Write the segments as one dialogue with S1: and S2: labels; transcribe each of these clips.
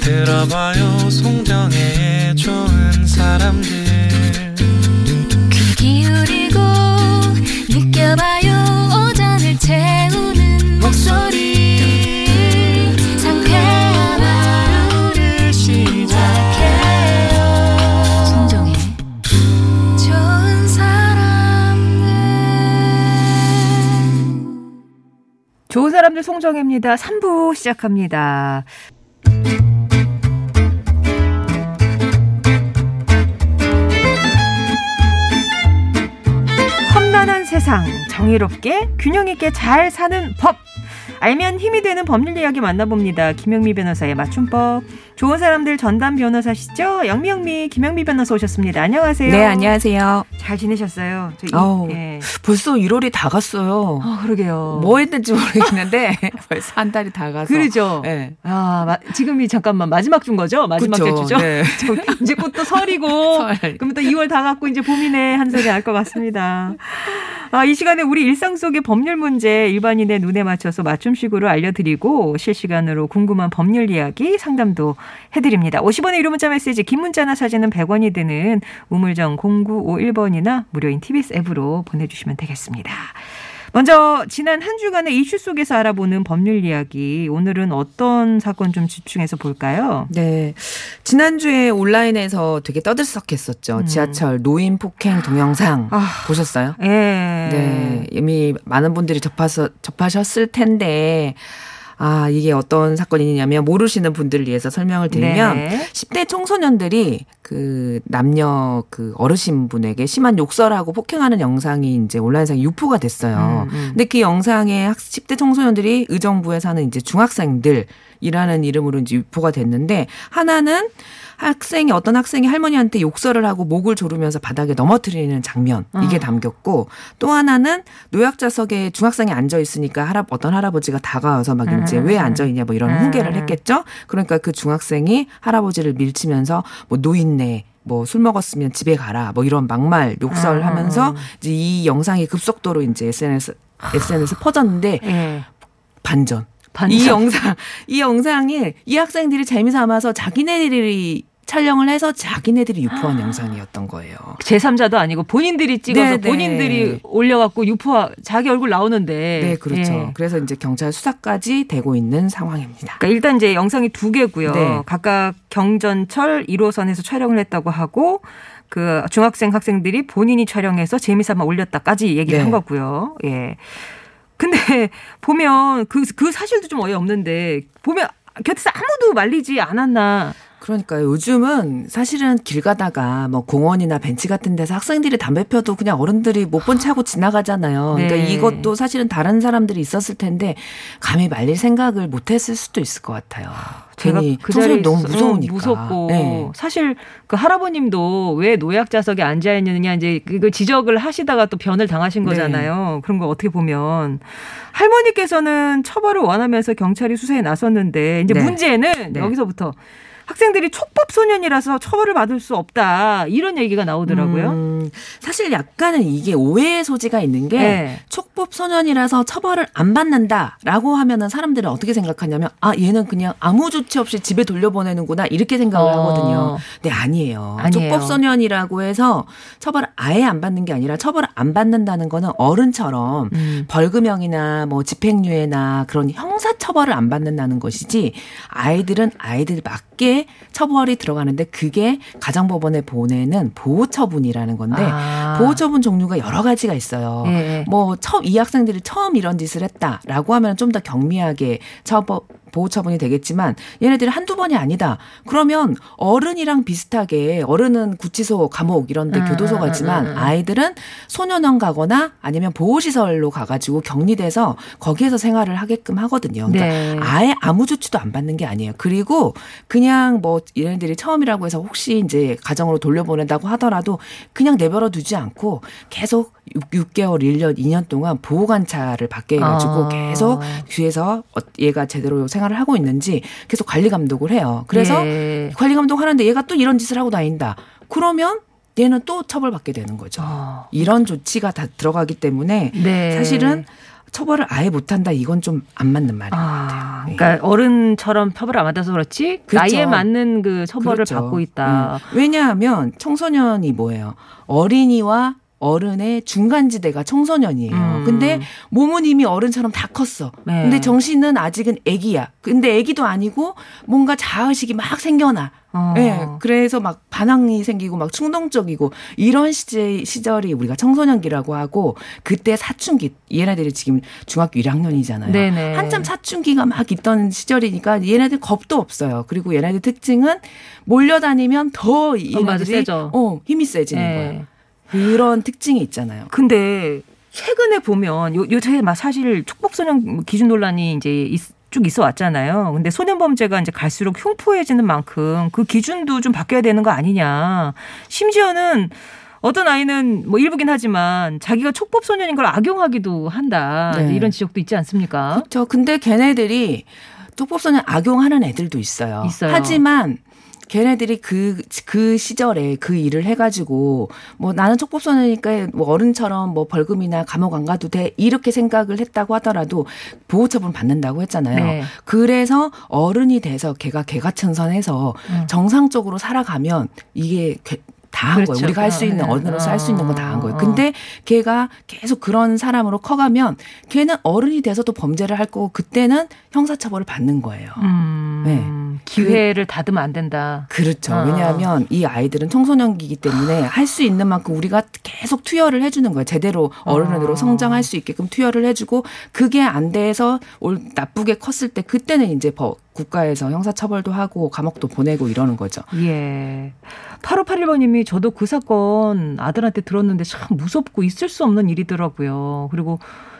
S1: 들어봐요 송정의 좋은 사람들
S2: 사람들
S3: 송정혜입니다. 3부 시작합니다. 험난한 세상, 정의롭게 균형 있게 잘 사는 법. 알면 힘이 되는 법률 이야기 만나봅니다. 김영미 변호사의 맞춤법. 좋은 사람들 전담 변호사시죠? 영미영미 김영미 변호사 오셨습니다. 안녕하세요.
S4: 네, 안녕하세요.
S3: 잘 지내셨어요? 저 이-
S4: 아우,
S3: 예.
S4: 벌써 1월이 다 갔어요.
S3: 아, 그러게요.
S4: 뭐 했는지 모르겠는데 벌써 한 달이 다 가서.
S3: 그러죠.
S4: 네.
S3: 아, 마, 지금이 잠깐만 마지막 준 거죠? 마지막 주죠?
S4: 네.
S3: 저 이제 곧 또 설이고
S4: 설.
S3: 그럼 또 2월 다 갔고 이제 봄이네 한 소리 알 것 같습니다. 아, 이 시간에 우리 일상 속의 법률 문제 일반인의 눈에 맞춰서 맞 춤식으로 알려드리고 실시간으로 궁금한 법률 이야기 상담도 해드립니다. 50원의 유료 문자 메시지 긴 문자나 사진은 100원이 드는 우물정 0951번이나 무료인 TBS 앱으로 보내주시면 되겠습니다. 먼저 지난 한 주간의 이슈 속에서 알아보는 법률 이야기 오늘은 어떤 사건 좀 집중해서 볼까요?
S4: 네. 지난주에 온라인에서 되게 떠들썩했었죠.
S3: 음.
S4: 지하철 노인 폭행 동영상.
S3: 아.
S4: 보셨어요?
S3: 예.
S4: 네. 이미 많은 분들이 접하서, 접하셨을 텐데, 아, 이게 어떤 사건이냐면 모르시는 분들을 위해서 설명을 드리면
S3: 네.
S4: 10대 청소년들이 그 남녀 그 어르신 분에게 심한 욕설하고 폭행하는 영상이 이제 온라인상에 유포가 됐어요.
S3: 음, 음.
S4: 근데 그 영상에 학 10대 청소년들이 의정부에 사는 이제 중학생들이라는 이름으로 이제 유포가 됐는데 하나는 학생이 어떤 학생이 할머니한테 욕설을 하고 목을 조르면서 바닥에 넘어뜨리는 장면 이게
S3: 아.
S4: 담겼고 또 하나는 노약자석에 중학생이 앉아 있으니까 할아 어떤 할아버지가 다가와서 막 이제
S3: 음.
S4: 왜 앉아 있냐 뭐 이런
S3: 음.
S4: 훈계를 했겠죠. 그러니까 그 중학생이 할아버지를 밀치면서 뭐 노인네 뭐술 먹었으면 집에 가라 뭐 이런 막말 욕설
S3: 아.
S4: 하면서 이제 이 영상이 급속도로 이제 SNS SNS 에 퍼졌는데
S3: 예.
S4: 반전.
S3: 반전.
S4: 이 영상 이 영상이 이 학생들이 재미삼아서 자기네들이 촬영을 해서 자기네들이 유포한 영상이었던 거예요.
S3: 제3자도 아니고 본인들이 찍어서
S4: 네, 네.
S3: 본인들이 올려갖고 유포 자기 얼굴 나오는데.
S4: 네, 그렇죠.
S3: 예.
S4: 그래서 이제 경찰 수사까지 되고 있는 상황입니다.
S3: 그러니까 일단 이제 영상이 두 개고요.
S4: 네.
S3: 각각 경전철 1호선에서 촬영을 했다고 하고 그 중학생 학생들이 본인이 촬영해서 재미삼아 올렸다까지 얘기를
S4: 네.
S3: 한 거고요. 예. 근데 보면 그, 그 사실도 좀 어이없는데 보면 곁에서 아무도 말리지 않았나.
S4: 그러니까 요즘은 사실은 길 가다가 뭐 공원이나 벤치 같은 데서 학생들이 담배 펴도 그냥 어른들이 못본채 하고 지나가잖아요. 그러니까
S3: 네.
S4: 이것도 사실은 다른 사람들이 있었을 텐데 감히 말릴 생각을 못 했을 수도 있을 것 같아요.
S3: 제가
S4: 괜히
S3: 그 자리에
S4: 너무 무서우니까.
S3: 무섭고
S4: 네.
S3: 사실 그 할아버님도 왜 노약자석에 앉아 있느냐 이제 그걸 지적을 하시다가 또 변을 당하신
S4: 네.
S3: 거잖아요. 그런 거 어떻게 보면 할머니께서는 처벌을 원하면서 경찰이 수사에 나섰는데 이제
S4: 네.
S3: 문제는
S4: 네.
S3: 여기서부터 학생들이 촉법 소년이라서 처벌을 받을 수 없다 이런 얘기가 나오더라고요.
S4: 음, 사실 약간은 이게 오해의 소지가 있는 게
S3: 네.
S4: 촉법 소년이라서 처벌을 안 받는다라고 하면은 사람들은 어떻게 생각하냐면 아 얘는 그냥 아무 조치 없이 집에 돌려보내는구나 이렇게 생각을
S3: 어.
S4: 하거든요. 근데 아니에요.
S3: 아니에요.
S4: 촉법 소년이라고 해서 처벌을 아예 안 받는 게 아니라 처벌을 안 받는다는 거는 어른처럼
S3: 음.
S4: 벌금형이나 뭐 집행유예나 그런 형사 처벌을 안 받는다는 것이지 아이들은 아이들 맞게 처벌이 들어가는데 그게 가정법원에 보내는 보호처분이라는 건데
S3: 아.
S4: 보호처분 종류가 여러 가지가 있어요.
S3: 예.
S4: 뭐 처음 이 학생들이 처음 이런 짓을 했다라고 하면 좀 더 경미하게 처벌 보호 처분이 되겠지만 얘네들이 한두 번이 아니다. 그러면 어른이랑 비슷하게 어른은 구치소, 감옥 이런 데
S3: 음,
S4: 교도소
S3: 음,
S4: 가지만
S3: 음, 음.
S4: 아이들은 소년원 가거나 아니면 보호 시설로 가 가지고 격리돼서 거기에서 생활을 하게끔 하거든요. 그러니까
S3: 네.
S4: 아예 아무 조치도 안 받는 게 아니에요. 그리고 그냥 뭐 얘네들이 처음이라고 해서 혹시 이제 가정으로 돌려보낸다고 하더라도 그냥 내버려 두지 않고 계속 6, 개월 1년, 2년 동안 보호 관찰을 받게 해가지고
S3: 아.
S4: 계속 뒤에서 어, 얘가 제대로 생활을 하고 있는지 계속 관리 감독을 해요. 그래서
S3: 예.
S4: 관리 감독 하는데 얘가 또 이런 짓을 하고 다닌다. 그러면 얘는 또 처벌받게 되는 거죠.
S3: 어.
S4: 이런 조치가 다 들어가기 때문에
S3: 네.
S4: 사실은 처벌을 아예 못한다 이건 좀 안 맞는 말이에요.
S3: 아,
S4: 네.
S3: 그러니까 어른처럼 처벌을 안 받아서 그렇지
S4: 그렇죠.
S3: 나이에 맞는 그 처벌을
S4: 그렇죠.
S3: 받고 있다.
S4: 음. 왜냐하면 청소년이 뭐예요? 어린이와 어른의 중간지대가 청소년이에요.
S3: 음.
S4: 근데 몸은 이미 어른처럼 다 컸어.
S3: 네.
S4: 근데 정신은 아직은 애기야. 근데 애기도 아니고 뭔가 자의식이 막 생겨나.
S3: 어.
S4: 예, 그래서 막 반항이 생기고 막 충동적이고 이런 시제, 시절이 우리가 청소년기라고 하고 그때 사춘기 얘네들이 지금 중학교 1학년이잖아요.
S3: 네네.
S4: 한참 사춘기가 막 있던 시절이니까 얘네들 겁도 없어요. 그리고 얘네들 특징은 몰려다니면 더
S3: 어, 맞아,
S4: 얘네들이
S3: 세죠.
S4: 어, 힘이 세지는
S3: 네.
S4: 거예요. 그런 특징이 있잖아요.
S3: 근데 최근에 보면 요 요새 막 사실 촉법소년 기준 논란이 이제 있- 쭉 있어 왔잖아요. 근데 소년 범죄가 이제 갈수록 흉포해지는 만큼 그 기준도 좀 바뀌어야 되는 거 아니냐. 심지어는 어떤 아이는 뭐 일부긴 하지만 자기가 촉법 소년인 걸 악용하기도 한다.
S4: 네.
S3: 이런 지적도 있지 않습니까?
S4: 그렇죠. 근데 걔네들이 촉법 소년 악용하는 애들도 있어요.
S3: 있어요.
S4: 하지만 걔네들이 그, 그 시절에 그 일을 해가지고, 뭐 나는 촉법소년이니까 뭐 어른처럼 뭐 벌금이나 감옥 안 가도 돼. 이렇게 생각을 했다고 하더라도 보호처분 받는다고 했잖아요.
S3: 네.
S4: 그래서 어른이 돼서 걔가 개가천선해서
S3: 음.
S4: 정상적으로 살아가면 이게 다한
S3: 그렇죠.
S4: 거예요. 우리가 할 수 있는
S3: 어,
S4: 어른으로서 할 수 있는 건 다 한 거예요.
S3: 어.
S4: 근데 걔가 계속 그런 사람으로 커가면 걔는 어른이 돼서도 범죄를 할 거고 그때는 형사처벌을 받는 거예요.
S3: 음,
S4: 네.
S3: 기회를 닫으면 안 된다.
S4: 그렇죠.
S3: 어.
S4: 왜냐하면 이 아이들은 청소년기이기 때문에 할 수 있는 만큼 우리가 계속 투여를 해주는 거예요. 제대로 어른으로
S3: 어.
S4: 성장할 수 있게끔 투여를 해주고 그게 안 돼서 올 나쁘게 컸을 때 그때는 이제 법 국가에서 형사처벌도 하고 감옥도 보내고 이러는 거죠.
S3: 예. 8581번님이 저도 그 사건 아들한테 들었는데 참 무섭고 있을 수 없는 일이더라고요. 그리고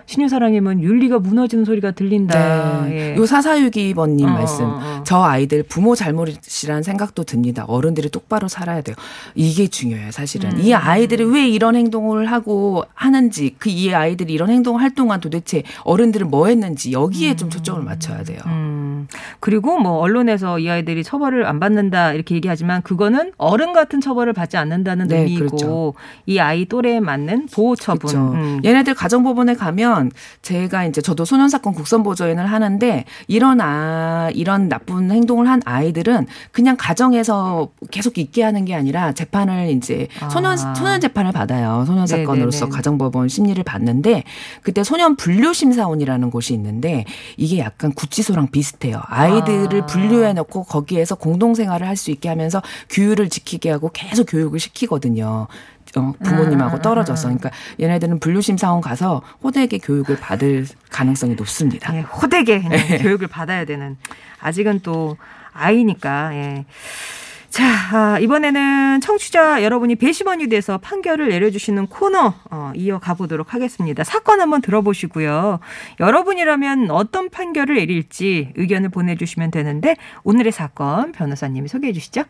S3: 신유사랑님은 윤리가 무너지는 소리가 들린다.
S4: 네.
S3: 예.
S4: 요 사사유기번님
S3: 어,
S4: 말씀.
S3: 어, 어.
S4: 저 아이들 부모 잘못이라는 생각도 듭니다. 어른들이 똑바로 살아야 돼요. 이게 중요해요, 사실은.
S3: 음.
S4: 이 아이들이 왜 이런 행동을 하고 하는지, 그 이 아이들이 이런 행동을 할 동안 도대체 어른들은 뭐 했는지 여기에 좀 초점을 맞춰야 돼요.
S3: 음. 그리고 뭐 언론에서 이 아이들이 처벌을 안 받는다 이렇게 얘기하지만 그거는 어른 같은 처벌을 받지 않는다는
S4: 네,
S3: 의미이고
S4: 그렇죠.
S3: 이 아이 또래에 맞는 보호 처분.
S4: 그렇죠.
S3: 음.
S4: 얘네들 가정법원에 가면 제가 이제 저도 소년 사건 국선 보조인을 하는데 이런 아 이런 나쁜 행동을 한 아이들은 그냥 가정에서 계속 있게 하는 게 아니라 재판을 이제 소년
S3: 아.
S4: 소년 재판을 받아요. 소년 사건으로서
S3: 네네네.
S4: 가정법원 심리를 받는데 그때 소년 분류 심사원이라는 곳이 있는데 이게 약간 구치소랑 비슷해요. 아이들을
S3: 아.
S4: 분류해 놓고 거기에서 공동 생활을 할 수 있게 하면서 규율을 지키게 하고 계속 교육을 시키거든요. 어, 부모님하고
S3: 아,
S4: 떨어져서.
S3: 아.
S4: 그러니까 얘네들은 분류심사원 가서 호되게 교육을 받을 가능성이 높습니다.
S3: 예, 호되게 그냥 교육을 받아야 되는 아직은 또 아이니까. 예. 자, 아, 이번에는 청취자 여러분이 배심원이 돼서 판결을 내려주시는 코너 어, 이어가 보도록 하겠습니다. 사건 한번 들어보시고요. 여러분이라면 어떤 판결을 내릴지 의견을 보내주시면 되는데 오늘의 사건 변호사님이 소개해 주시죠.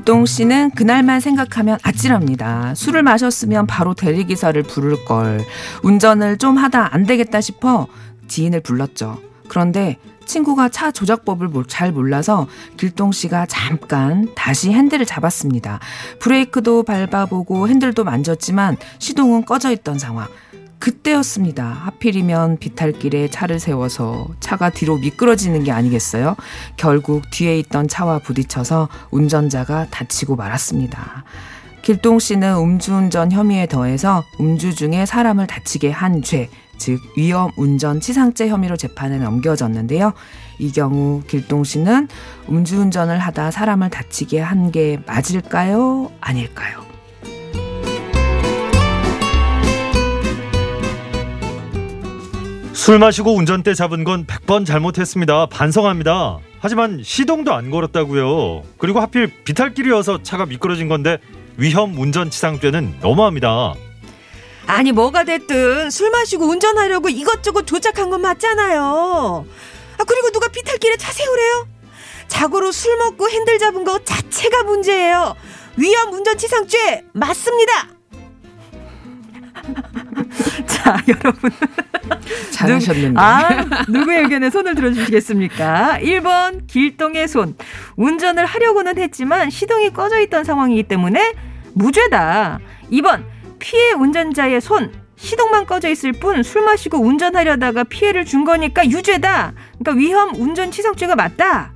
S4: 길동 씨는 그날만 생각하면 아찔합니다. 술을 마셨으면 바로 대리기사를 부를 걸. 운전을 좀 하다 안 되겠다 싶어 지인을 불렀죠. 그런데 친구가 차 조작법을 몰- 잘 몰라서 길동 씨가 잠깐 다시 핸들을 잡았습니다. 브레이크도 밟아보고 핸들도 만졌지만 시동은 꺼져 있던 상황. 그때였습니다. 하필이면 비탈길에 차를 세워서 차가 뒤로 미끄러지는 게 아니겠어요? 결국 뒤에 있던 차와 부딪혀서 운전자가 다치고 말았습니다. 길동 씨는 음주운전 혐의에 더해서 음주 중에 사람을 다치게 한 죄, 즉 위험 운전 치상죄 혐의로 재판에 넘겨졌는데요. 이 경우 길동 씨는 음주운전을 하다 사람을 다치게 한 게 맞을까요? 아닐까요?
S5: 술 마시고 운전대 잡은 건 100번 잘못했습니다. 반성합니다. 하지만 시동도 안 걸었다고요. 그리고 하필 비탈길이어서 차가 미끄러진 건데 위험 운전 치상죄는 너무합니다.
S6: 아니 뭐가 됐든 술 마시고 운전하려고 이것저것 조작한 건 맞잖아요. 아 그리고 누가 비탈길에 차 세우래요? 자고로 술 먹고 핸들 잡은 거 자체가 문제예요. 위험 운전치상죄 맞습니다.
S3: 자, 여러분.
S4: 잘하셨는데.
S3: 아, 누구의 의견에 손을 들어주시겠습니까? 1번, 길동의 손. 운전을 하려고는 했지만 시동이 꺼져 있던 상황이기 때문에 무죄다. 2번 피해 운전자의 손 시동만 꺼져 있을 뿐 술 마시고 운전하려다가 피해를 준 거니까 유죄다. 그러니까 위험 운전 치상죄가 맞다.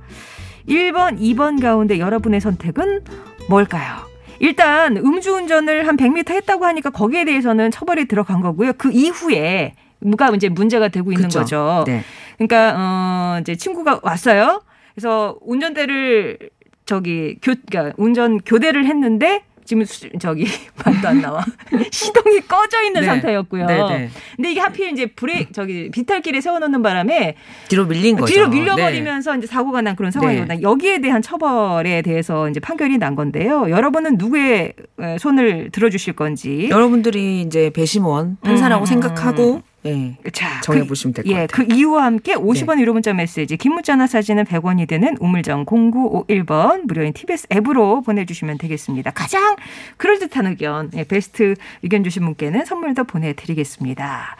S3: 1번, 2번 가운데 여러분의 선택은 뭘까요? 일단 음주운전을 한 100m 했다고 하니까 거기에 대해서는 처벌이 들어간 거고요. 그 이후에 뭐가 이제 문제가 되고 있는
S4: 그쵸.
S3: 거죠.
S4: 네.
S3: 그러니까 어 이제 친구가 왔어요. 그래서 운전대를 저기 교 그러니까 운전 교대를 했는데 지금 수- 저기 말도 안 나와 시동이 꺼져 있는
S4: 네.
S3: 상태였고요.
S4: 네, 네.
S3: 근데 이게 하필 이제 브레이크 저기 비탈길에 세워놓는 바람에
S4: 뒤로 밀린 거죠.
S3: 뒤로
S4: 네.
S3: 밀려버리면서 이제 사고가 난 그런 상황이거든요. 여기에 대한 처벌에 대해서 이제 판결이 난 건데요. 여러분은 누구의 에, 손을 들어주실 건지.
S4: 여러분들이 이제 배심원 판사라고
S3: 음.
S4: 생각하고 예,
S3: 자,
S4: 정해보시면 될것
S3: 예,
S4: 같아요.
S3: 그 이유와 함께 50원 유료 문자 메시지, 긴 문자나 사진은 100원이 되는 우물정 0951번 무료인 TBS 앱으로 보내주시면 되겠습니다. 가장 그럴듯한 의견, 예, 베스트 의견 주신 분께는 선물도 보내드리겠습니다.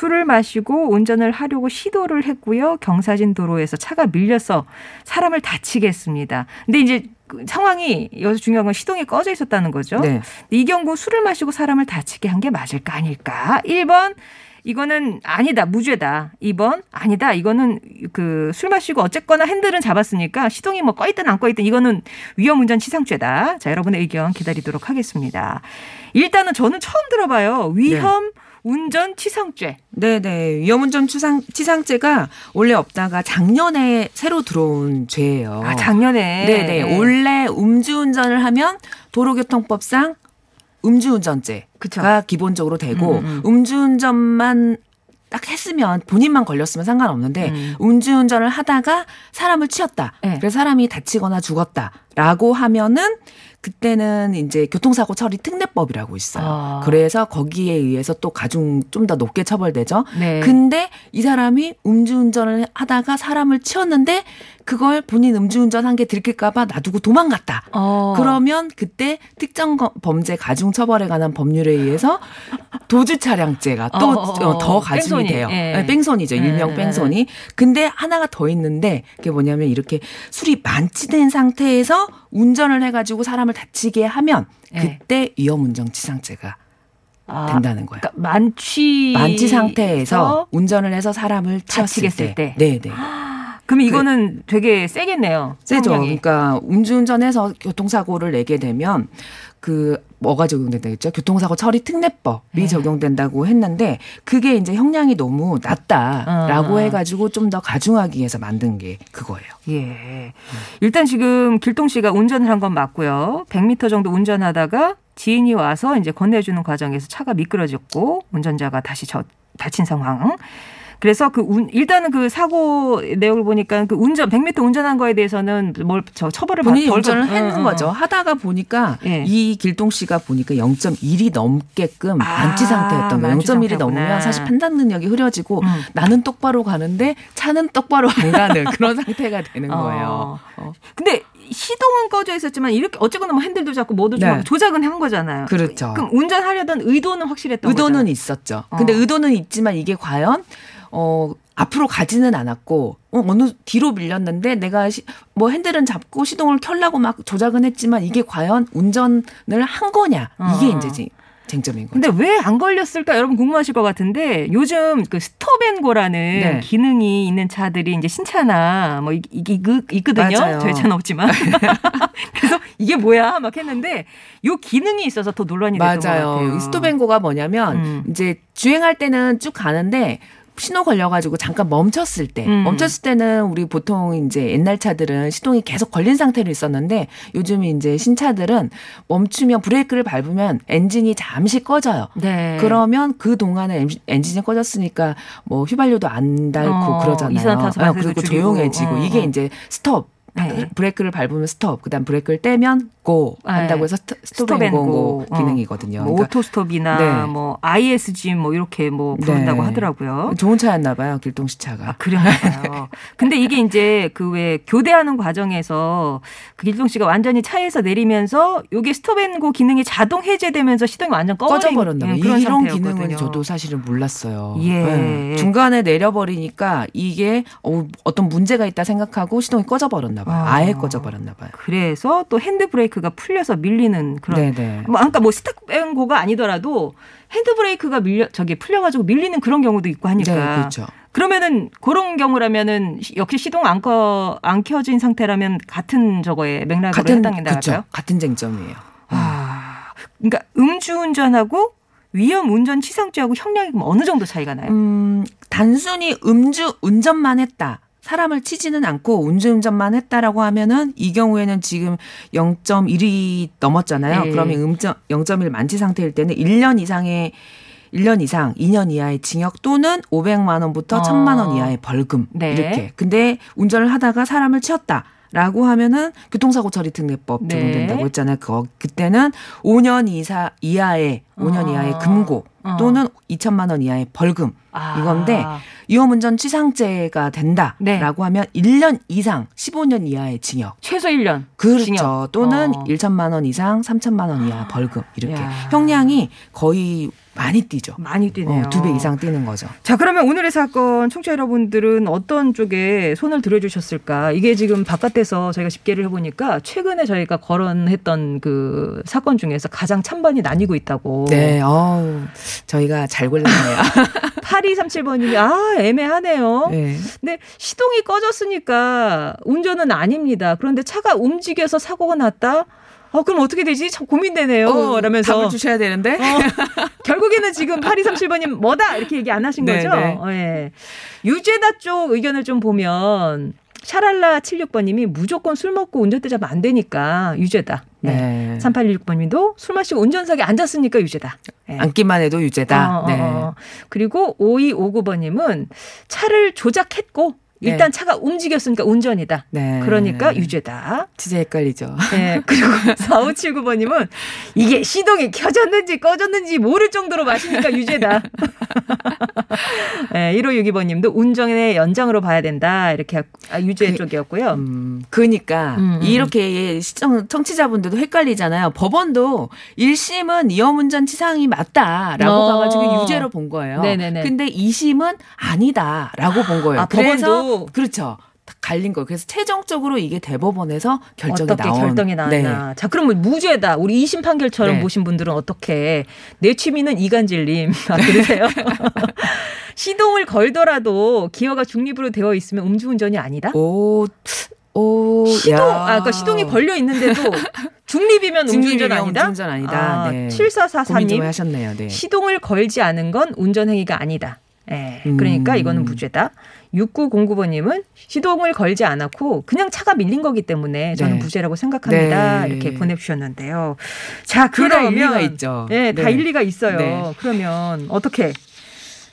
S3: 자, 술을 마시고 운전을 하려고 시도를 했고요. 경사진 도로에서 차가 밀려서 사람을 다치게 했습니다. 근데 이제 그 상황이 여기서 중요한 건 시동이 꺼져 있었다는 거죠.
S4: 네.
S3: 이 경우 술을 마시고 사람을 다치게 한 게 맞을까 아닐까? 1번 이거는 아니다 무죄다. 2번 아니다 이거는 그 술 마시고 어쨌거나 핸들은 잡았으니까 시동이 뭐 꺼있든 안 꺼있든 이거는 위험 운전 치상죄다. 자 여러분의 의견 기다리도록 하겠습니다. 일단은 저는 처음 들어봐요. 위험 운전 치상죄.
S4: 네네. 위험운전 추상, 치상죄가 원래 없다가 작년에 새로 들어온 죄예요.
S3: 아 작년에
S4: 네네. 원래 음주운전을 하면 도로교통법상 음주운전죄가
S3: 그쵸.
S4: 기본적으로 되고
S3: 음, 음.
S4: 음주운전만 딱 했으면 본인만 걸렸으면 상관없는데
S3: 음.
S4: 음주운전을 하다가 사람을 치었다.
S3: 네.
S4: 그래서 사람이 다치거나 죽었다 라고 하면은 그때는 이제 교통사고 처리 특례법이라고 있어요.
S3: 아.
S4: 그래서 거기에 의해서 또 가중 좀 더 높게 처벌되죠.
S3: 네.
S4: 근데 이 사람이 음주운전을 하다가 사람을 치었는데 그걸 본인 음주운전 한 게 들킬까봐 놔두고 도망갔다.
S3: 어.
S4: 그러면 그때 특정 거- 범죄 가중 처벌에 관한 법률에 의해서 도주 차량죄가 또
S3: 어, 어, 어.
S4: 어, 더 가중이
S3: 뺑소니.
S4: 돼요.
S3: 예.
S4: 네, 뺑소니죠. 일명
S3: 예,
S4: 뺑소니. 근데 하나가 더 있는데 그게 뭐냐면 이렇게 술이 만취된 상태에서 운전을 해가지고 사람을 다치게 하면
S3: 예.
S4: 그때 위험 운전 치상죄가
S3: 아,
S4: 된다는 거예요.
S3: 그러니까 만취
S4: 만취 상태에서 운전을 해서 사람을
S3: 했을 때.
S4: 때. 네 네.
S3: 그럼 이거는 되게 세겠네요.
S4: 세죠.
S3: 형량이.
S4: 그러니까 음주운전해서 교통사고를 내게 되면 그 뭐가 적용된다겠죠? 교통사고 처리 특례법이
S3: 네.
S4: 적용된다고 했는데 그게 이제 형량이 너무 낮다라고
S3: 아.
S4: 해가지고 좀 더 가중하기 위해서 만든 게 그거예요.
S3: 예. 일단 지금 길동 씨가 운전을 한 건 맞고요. 100m 정도 운전하다가 지인이 와서 이제 건네주는 과정에서 차가 미끄러졌고 운전자가 다시 저, 다친 상황. 그래서 그 운, 일단은 그 사고 내용을 보니까 그 운전 100m 운전한 거에 대해서는 뭘 저 처벌을
S4: 본인이
S3: 받-
S4: 운전을 했는
S3: 응,
S4: 거죠.
S3: 응.
S4: 하다가 보니까
S3: 예.
S4: 이 길동 씨가 보니까 0.1이 넘게끔
S3: 아,
S4: 만취 상태였던 거예요.
S3: 만취
S4: 0.1이
S3: 상태구나.
S4: 넘으면 사실 판단 능력이 흐려지고
S3: 음.
S4: 나는 똑바로 가는데 차는 똑바로 안 가는 그런 상태가 되는 거예요.
S3: 어. 근데 시동은 꺼져 있었지만 이렇게 어쨌거나 뭐 핸들도 잡고 뭐도 좀
S4: 네.
S3: 조작은 한 거잖아요.
S4: 그렇죠.
S3: 그럼 운전하려던 의도는 확실했던
S4: 의도는
S3: 거잖아요.
S4: 있었죠. 근데
S3: 어.
S4: 의도는 있지만 이게 과연 어 앞으로 가지는 않았고 어, 어느 뒤로 밀렸는데 내가 시, 뭐 핸들은 잡고 시동을 켜려고 막 조작은 했지만 이게 과연 운전을 한 거냐 이게
S3: 어.
S4: 이제 지- 쟁점인 거죠.
S3: 근데 왜 안 걸렸을까 여러분 궁금하실 것 같은데 요즘 그 스톱앤고라는
S4: 네.
S3: 기능이 있는 차들이 이제 신차나 뭐 이, 이, 이, 있거든요.
S4: 맞아요.
S3: 저희 차는 없지만. 그래서 이게 뭐야 막 했는데 요 기능이 있어서 더 논란이 됐던 것
S4: 맞아요.
S3: 같아요.
S4: 이 스톱앤고가 뭐냐면
S3: 음.
S4: 이제 주행할 때는 쭉 가는데 신호 걸려가지고 잠깐 멈췄을 때,
S3: 음.
S4: 멈췄을 때는 우리 보통 이제 옛날 차들은 시동이 계속 걸린 상태로 있었는데 요즘 이제 신차들은 멈추면 브레이크를 밟으면 엔진이 잠시 꺼져요.
S3: 네.
S4: 그러면 그 동안에 엔- 엔진이 꺼졌으니까 뭐 휘발유도 안 닳고
S3: 어,
S4: 그러잖아요.
S3: 이산화탄소 발생도
S4: 그리고
S3: 줄이고.
S4: 조용해지고
S3: 어,
S4: 이게
S3: 어.
S4: 이제 스톱.
S3: 네.
S4: 브레이크를 밟으면 스톱, 그다음 브레이크를 떼면 go 한다고 해서 스톱,
S3: stop
S4: and stop and go
S3: go.
S4: 기능이거든요.
S3: 뭐
S4: 그러니까
S3: auto stop이나
S4: 네.
S3: 뭐 ISG 뭐 이렇게 뭐 부른다고
S4: 네.
S3: 하더라고요.
S4: 좋은 차였나 봐요, 길동 씨 차가.
S3: 아, 그런가 봐요. 근데 이게 이제 그 왜 교대하는 과정에서 그 길동 씨가 완전히 차에서 내리면서 요게 스톱 앤고 기능이 자동 해제되면서 시동이 완전
S4: 꺼져버렸나
S3: 예,
S4: 봐요.
S3: 그런
S4: 이런. 기능은 저도 사실은 몰랐어요.
S3: 예.
S4: 네. 중간에 내려버리니까 이게 어, 어떤 문제가 있다 생각하고 시동이 꺼져버렸나 꺼져버렸나 봐요.
S3: 아.
S4: 아예 꺼져버렸나 봐요.
S3: 그래서 또 핸드브레이크가 풀려서 밀리는 그런
S4: 네네.
S3: 뭐 아까 뭐 스탑앤고가 아니더라도 핸드브레이크가 밀려 저기 풀려가지고 밀리는 그런 경우도 있고 하니까
S4: 네, 그렇죠.
S3: 그러면은 그런 경우라면은 시- 역시 시동 안, 꺼, 안 켜진 상태라면 같은 저거에 맥락으로
S4: 같은
S3: 해당된다
S4: 그렇죠. 같은 쟁점이에요.
S3: 아, 그러니까 음주운전하고 위험 운전 치상죄하고 형량이 그럼 어느 정도 차이가 나요?
S4: 음, 단순히 음주 운전만 했다. 사람을 치지는 않고 음주운전만 했다라고 하면은 이 경우에는 지금 0.1이 넘었잖아요.
S3: 네.
S4: 그러면 음점 0.1 만취 상태일 때는 1년 이상의 1년 이상 2년 이하의 징역 또는 500만 원부터
S3: 어.
S4: 1000만 원 이하의 벌금
S3: 네.
S4: 이렇게. 근데 운전을 하다가 사람을 치었다. 라고 하면은 교통사고 처리 특례법
S3: 네.
S4: 적용된다고 했잖아요. 그 그때는 5년 이사 이하의 5년
S3: 어.
S4: 이하의 금고
S3: 어.
S4: 또는 2천만 원 이하의 벌금
S3: 아.
S4: 이건데 위험운전 치상죄가 된다라고
S3: 네.
S4: 하면 1년 이상 15년 이하의 징역.
S3: 최소 1년.
S4: 그렇죠.
S3: 징역.
S4: 또는
S3: 어.
S4: 1천만 원 이상 3천만 원 이하 벌금 이렇게
S3: 야.
S4: 형량이 거의 많이 뛰죠.
S3: 많이 뛰네요.
S4: 두배 이상 뛰는 거죠.
S3: 자, 그러면 오늘의 사건 청취자 여러분들은 어떤 쪽에 손을 들어주셨을까? 이게 지금 바깥에서 저희가 집계를 해보니까 최근에 저희가 거론했던 그 사건 중에서 가장 찬반이 나뉘고 있다고.
S4: 네, 어우, 저희가 잘 골랐네요.
S3: 8237번님이 아 애매하네요.
S4: 네.
S3: 근데 시동이 꺼졌으니까 운전은 아닙니다. 그런데 차가 움직여서 사고가 났다. 어 그럼 어떻게 되지? 참 고민되네요.
S4: 어,
S3: 라면서
S4: 답을 주셔야 되는데.
S3: 어, 결국에는 지금 8237번님 뭐다 이렇게 얘기 안 하신
S4: 네,
S3: 거죠?
S4: 네.
S3: 어, 예. 유죄다 쪽 의견을 좀 보면 샤랄라 76번님이 무조건 술 먹고 운전대 잡으면 안 되니까 유죄다. 네.
S4: 네.
S3: 3816번님도 술 마시고 운전석에 앉았으니까 유죄다. 예.
S4: 앉기만 해도 유죄다.
S3: 어, 어,
S4: 네.
S3: 어. 그리고 5259번님은 차를 조작했고 일단 차가 움직였으니까 운전이다.
S4: 네.
S3: 그러니까 유죄다.
S4: 진짜 헷갈리죠.
S3: 네. 그리고 4579번님은 이게 시동이 켜졌는지 꺼졌는지 모를 정도로 마시니까 유죄다. 네, 1562번님도 운전의 연장으로 봐야 된다. 이렇게 하- 아, 유죄
S4: 그-
S3: 쪽이었고요.
S4: 음, 그니까
S3: 음, 음.
S4: 이렇게 시청 청취자분들도 헷갈리잖아요. 법원도 1심은 위험운전 치상이 맞다라고
S3: 어.
S4: 봐가지고 유죄로 본 거예요.
S3: 네네네.
S4: 근데 2심은 아니다라고 본 거예요.
S3: 아,
S4: 그래서 그렇죠. 다 갈린 거예요. 그래서 최종적으로 이게 대법원에서 결정이
S3: 어떻게
S4: 나온.
S3: 결정이 나왔나. 자, 그러면 무죄다. 우리 2심 판결처럼
S4: 네.
S3: 보신 분들은 어떻게? 내 취미는 이간질님. 아, 그러세요? 시동을 걸더라도 기어가 중립으로 되어 있으면 음주운전이 아니다?
S4: 오, 오,
S3: 시동,
S4: 야.
S3: 아, 그러니까 시동이 걸려 있는데도 중립이면 음주운전 아니다?
S4: 음주운전 아니다.
S3: 아,
S4: 네. 고민 좀
S3: 7444님.
S4: 하셨네요. 네.
S3: 시동을 걸지 않은 건 운전행위가 아니다. 예. 그러니까
S4: 음.
S3: 이거는 무죄다. 6909번님은 시동을 걸지 않았고 그냥 차가 밀린 거기 때문에 저는
S4: 네.
S3: 무죄라고 생각합니다.
S4: 네.
S3: 이렇게 보내주셨는데요. 자, 그러면
S4: 일리가 있죠.
S3: 네, 다
S4: 네.
S3: 일리가 있어요.
S4: 네.
S3: 그러면 어떻게?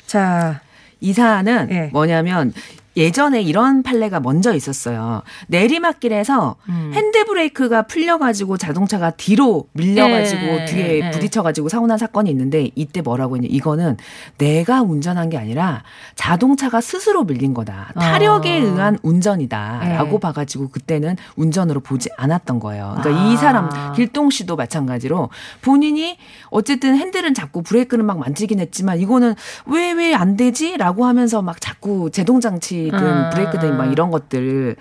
S3: 자,
S4: 이 사안은
S3: 예.
S4: 뭐냐면 예전에 이런 판례가 먼저 있었어요. 내리막길에서
S3: 음.
S4: 핸드브레이크가 풀려가지고 자동차가 뒤로 밀려가지고
S3: 네,
S4: 뒤에
S3: 네.
S4: 부딪혀가지고 사고 난 사건이 있는데 이때 뭐라고 했냐. 이거는 내가 운전한 게 아니라 자동차가 스스로 밀린 거다. 타력에
S3: 아.
S4: 의한 운전이다라고
S3: 네.
S4: 봐가지고 그때는 운전으로 보지 않았던 거예요. 그러니까
S3: 아.
S4: 이 사람 길동 씨도 마찬가지로 본인이 어쨌든 핸들은 잡고 브레이크는 막 만지긴 했지만 이거는 왜 왜 안 되지 라고 하면서 막 자꾸 제동 장치 든
S3: 아.
S4: 브레이크든 막 이런 것들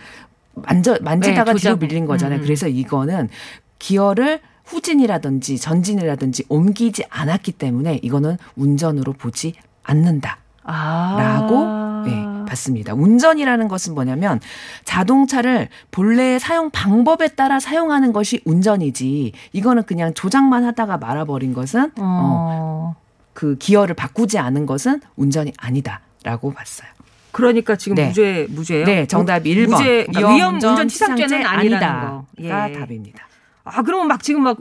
S4: 만져 만지다가
S3: 네,
S4: 뒤로. 밀린 거잖아요.
S3: 음.
S4: 그래서 이거는 기어를 후진이라든지 전진이라든지 옮기지 않았기 때문에 이거는 운전으로 보지 않는다.
S3: 아.
S4: 라고 네, 봤습니다. 운전이라는 것은 뭐냐면 자동차를 본래의 사용 방법에 따라 사용하는 것이 운전이지 이거는 그냥 조작만 하다가 말아버린 것은 어,
S3: 어.
S4: 그 기어를 바꾸지 않은 것은 운전이 아니다 라고 봤어요.
S3: 그러니까 지금
S4: 네.
S3: 무죄 무죄예요?
S4: 네, 정답이 1번.
S3: 무죄 그러니까 위험 운전 치상죄는 거.
S4: 아니다 가
S3: 예.
S4: 답입니다.
S3: 아, 그러면 막 지금 막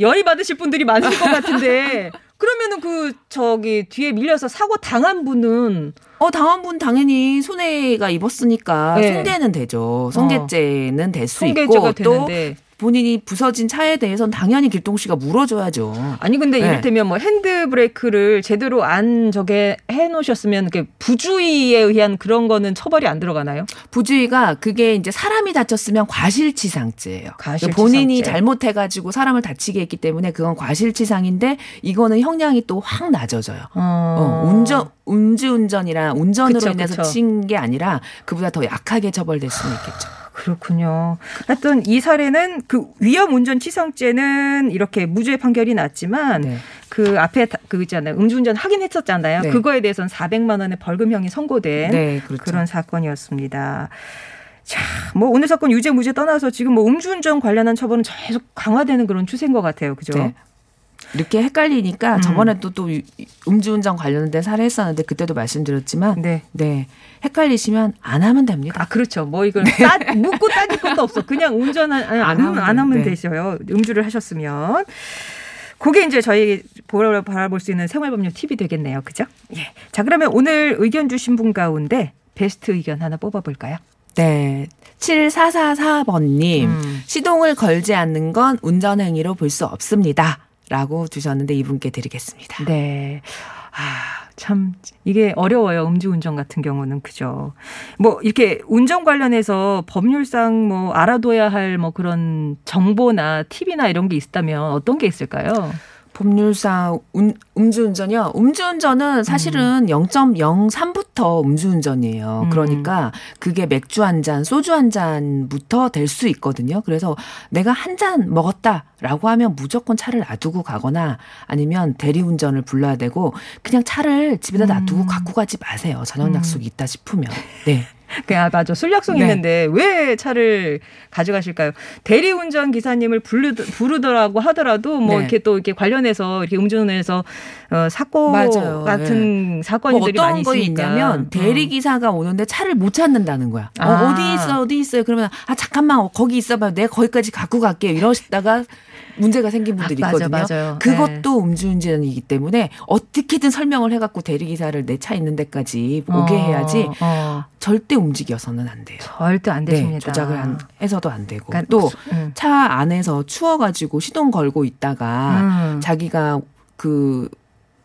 S3: 열이 받으실 분들이 많으실 것 같은데 그러면은 그 저기 뒤에 밀려서 사고 당한 분은
S4: 어, 당한 분 당연히 손해가 입었으니까
S3: 네.
S4: 손괴는 되죠. 손괴죄는 될 수 있고 또
S3: 되는데
S4: 본인이 부서진 차에 대해서는 당연히 길동 씨가 물어줘야죠.
S3: 아니 근데
S4: 네.
S3: 이를테면 뭐 핸드 브레이크를 제대로 안 저게 해 놓으셨으면 그 부주의에 의한 그런 거는 처벌이 안 들어가나요?
S4: 부주의가 그게 이제 사람이 다쳤으면 과실치상죄예요.
S3: 과실치상죄.
S4: 본인이 잘못해가지고 사람을 다치게 했기 때문에 그건 과실치상인데 이거는 형량이 또 확 낮아져요. 어, 운전 음주운전이라 운전으로
S3: 그쵸,
S4: 인해서. 친 게 아니라 그보다 더 약하게 처벌될 수는 있겠죠.
S3: 그렇군요. 하여튼 이 사례는 그 위험 운전 치상죄는 이렇게 무죄 판결이 났지만
S4: 네.
S3: 그 앞에 다- 그 있잖아요. 음주운전 하긴 했었잖아요.
S4: 네.
S3: 그거에 대해서는 400만 원의 벌금형이 선고된
S4: 네, 그렇죠.
S3: 그런 사건이었습니다. 자, 뭐 오늘 사건 유죄 무죄 떠나서 지금 뭐 음주운전 관련한 처벌은 계속 강화되는 그런 추세인 것 같아요. 그죠?
S4: 네. 이렇게 헷갈리니까
S3: 음.
S4: 저번에도 또 유- 음주운전 관련된 사례 했었는데 그때도 말씀드렸지만
S3: 네.
S4: 네 헷갈리시면 안 하면 됩니다.
S3: 아 그렇죠. 뭐 이걸 따, 묻고 따질 것도 없어. 그냥 운전 안, 안,
S4: 안
S3: 하면,
S4: 하면
S3: 안 하면
S4: 돼.
S3: 되셔요. 음주를 하셨으면. 그게 이제 저희 보러 바라볼 수 있는 생활법률 팁이 되겠네요. 그죠? 예. 자 그러면 오늘 의견 주신 분 가운데 베스트 의견 하나 뽑아볼까요?
S4: 네. 7444번님,
S3: 음.
S4: 시동을 걸지 않는 건 운전행위로 볼 수 없습니다. 라고 주셨는데 이분께 드리겠습니다.
S3: 네. 아, 참, 이게 어려워요. 음주운전 같은 경우는. 그죠. 뭐, 이렇게 운전 관련해서 법률상 뭐 알아둬야 할 뭐 그런 정보나 팁이나 이런 게 있다면 어떤 게 있을까요?
S4: 법률상 운- 음주운전이요. 음주운전은 사실은 0.03부터 음주운전이에요.
S3: 음.
S4: 그러니까 그게 맥주 한 잔, 소주 한 잔부터 될 수 있거든요. 그래서 내가 한 잔 먹었다라고 하면 무조건 차를 놔두고 가거나 아니면 대리운전을 불러야 되고 그냥 차를 집에다 놔두고
S3: 음.
S4: 갖고 가지 마세요. 저녁
S3: 음.
S4: 약속이 있다 싶으면. 네.
S3: 그, 아, 맞아. 술 약속
S4: 네.
S3: 있는데 왜 차를 가져가실까요? 대리운전 기사님을 부르, 부르더라고 하더라도 뭐
S4: 네.
S3: 이렇게 또 이렇게 관련해서 이렇게 음주운전해서 어, 사고
S4: 맞아요.
S3: 같은
S4: 뭐
S3: 사건들이
S4: 어떤
S3: 많이
S4: 거
S3: 있으니까.
S4: 있냐면 대리 기사가 오는데 차를 못 찾는다는 거야. 어,
S3: 아.
S4: 어디 있어 어디 있어요. 그러면 아 잠깐만 어, 거기 있어봐요. 내가 거기까지 갖고 갈게요. 이러시다가 문제가 생긴 분들이
S3: 아, 맞아,
S4: 있거든요.
S3: 맞아요.
S4: 그것도 음주운전이기 때문에 어떻게든 설명을 해갖고 대리 기사를 내 차 있는 데까지
S3: 어,
S4: 오게 해야지
S3: 어,
S4: 절대 움직여서는 안 돼요.
S3: 절대 안
S4: 네,
S3: 되십니다.
S4: 조작을 안- 해서도 안 되고
S3: 그러니까
S4: 또
S3: 음.
S4: 차 안에서 추워가지고 시동 걸고 있다가
S3: 음.
S4: 자기가 그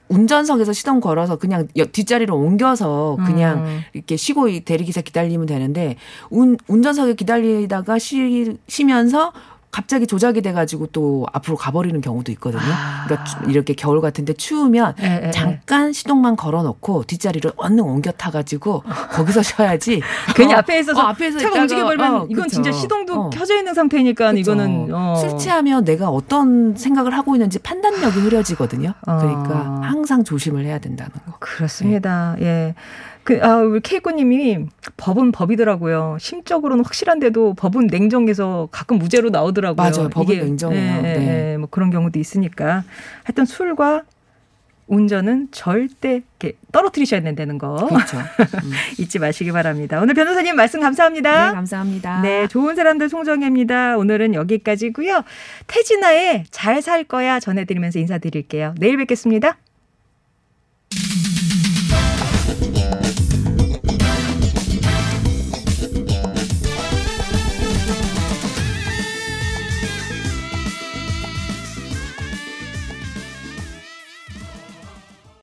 S4: 운전석에서 시동 걸어서 그냥 여- 뒷자리로 옮겨서 그냥
S3: 음.
S4: 이렇게 쉬고 이 대리기사 기다리면 되는데 운, 운전석에 기다리다가 쉬, 쉬면서 갑자기 조작이 돼가지고 또 앞으로 가버리는 경우도 있거든요.
S3: 아.
S4: 그러니까 추- 이렇게 겨울 같은데 추우면
S3: 예, 예,
S4: 잠깐 시동만 걸어놓고 뒷자리로 얼른 옮겨 타가지고 거기서 쉬어야지.
S3: 괜히
S4: 어,
S3: 앞에 있어서
S4: 어, 앞에서
S3: 차가
S4: 있다가,
S3: 움직여버리면
S4: 어,
S3: 이건
S4: 그쵸.
S3: 진짜 시동도
S4: 어.
S3: 켜져 있는 상태니까
S4: 그쵸.
S3: 이거는 어.
S4: 술 취하면 내가 어떤 생각을 하고 있는지 판단력이 흐려지거든요. 그러니까
S3: 어.
S4: 항상 조심을 해야 된다는 거.
S3: 그렇습니다. 예. 그, 아, 우리 케이코님이 법은 법이더라고요. 심적으로는 확실한데도 법은 냉정해서 가끔 무죄로 나오더라고요.
S4: 맞아요. 법은
S3: 이게,
S4: 냉정해요.
S3: 예, 예,
S4: 네.
S3: 예, 뭐 그런 경우도 있으니까. 하여튼 술과 운전은 절대 이렇게 떨어뜨리셔야 된다는 거
S4: 그렇죠. 음.
S3: 잊지 마시기 바랍니다. 오늘 변호사님 말씀
S4: 네,
S3: 감사합니다.
S4: 감사합니다.
S3: 네, 좋은 사람들 송정혜입니다. 오늘은 여기까지고요. 태진아의 잘 살 거야 전해드리면서 인사드릴게요. 내일 뵙겠습니다.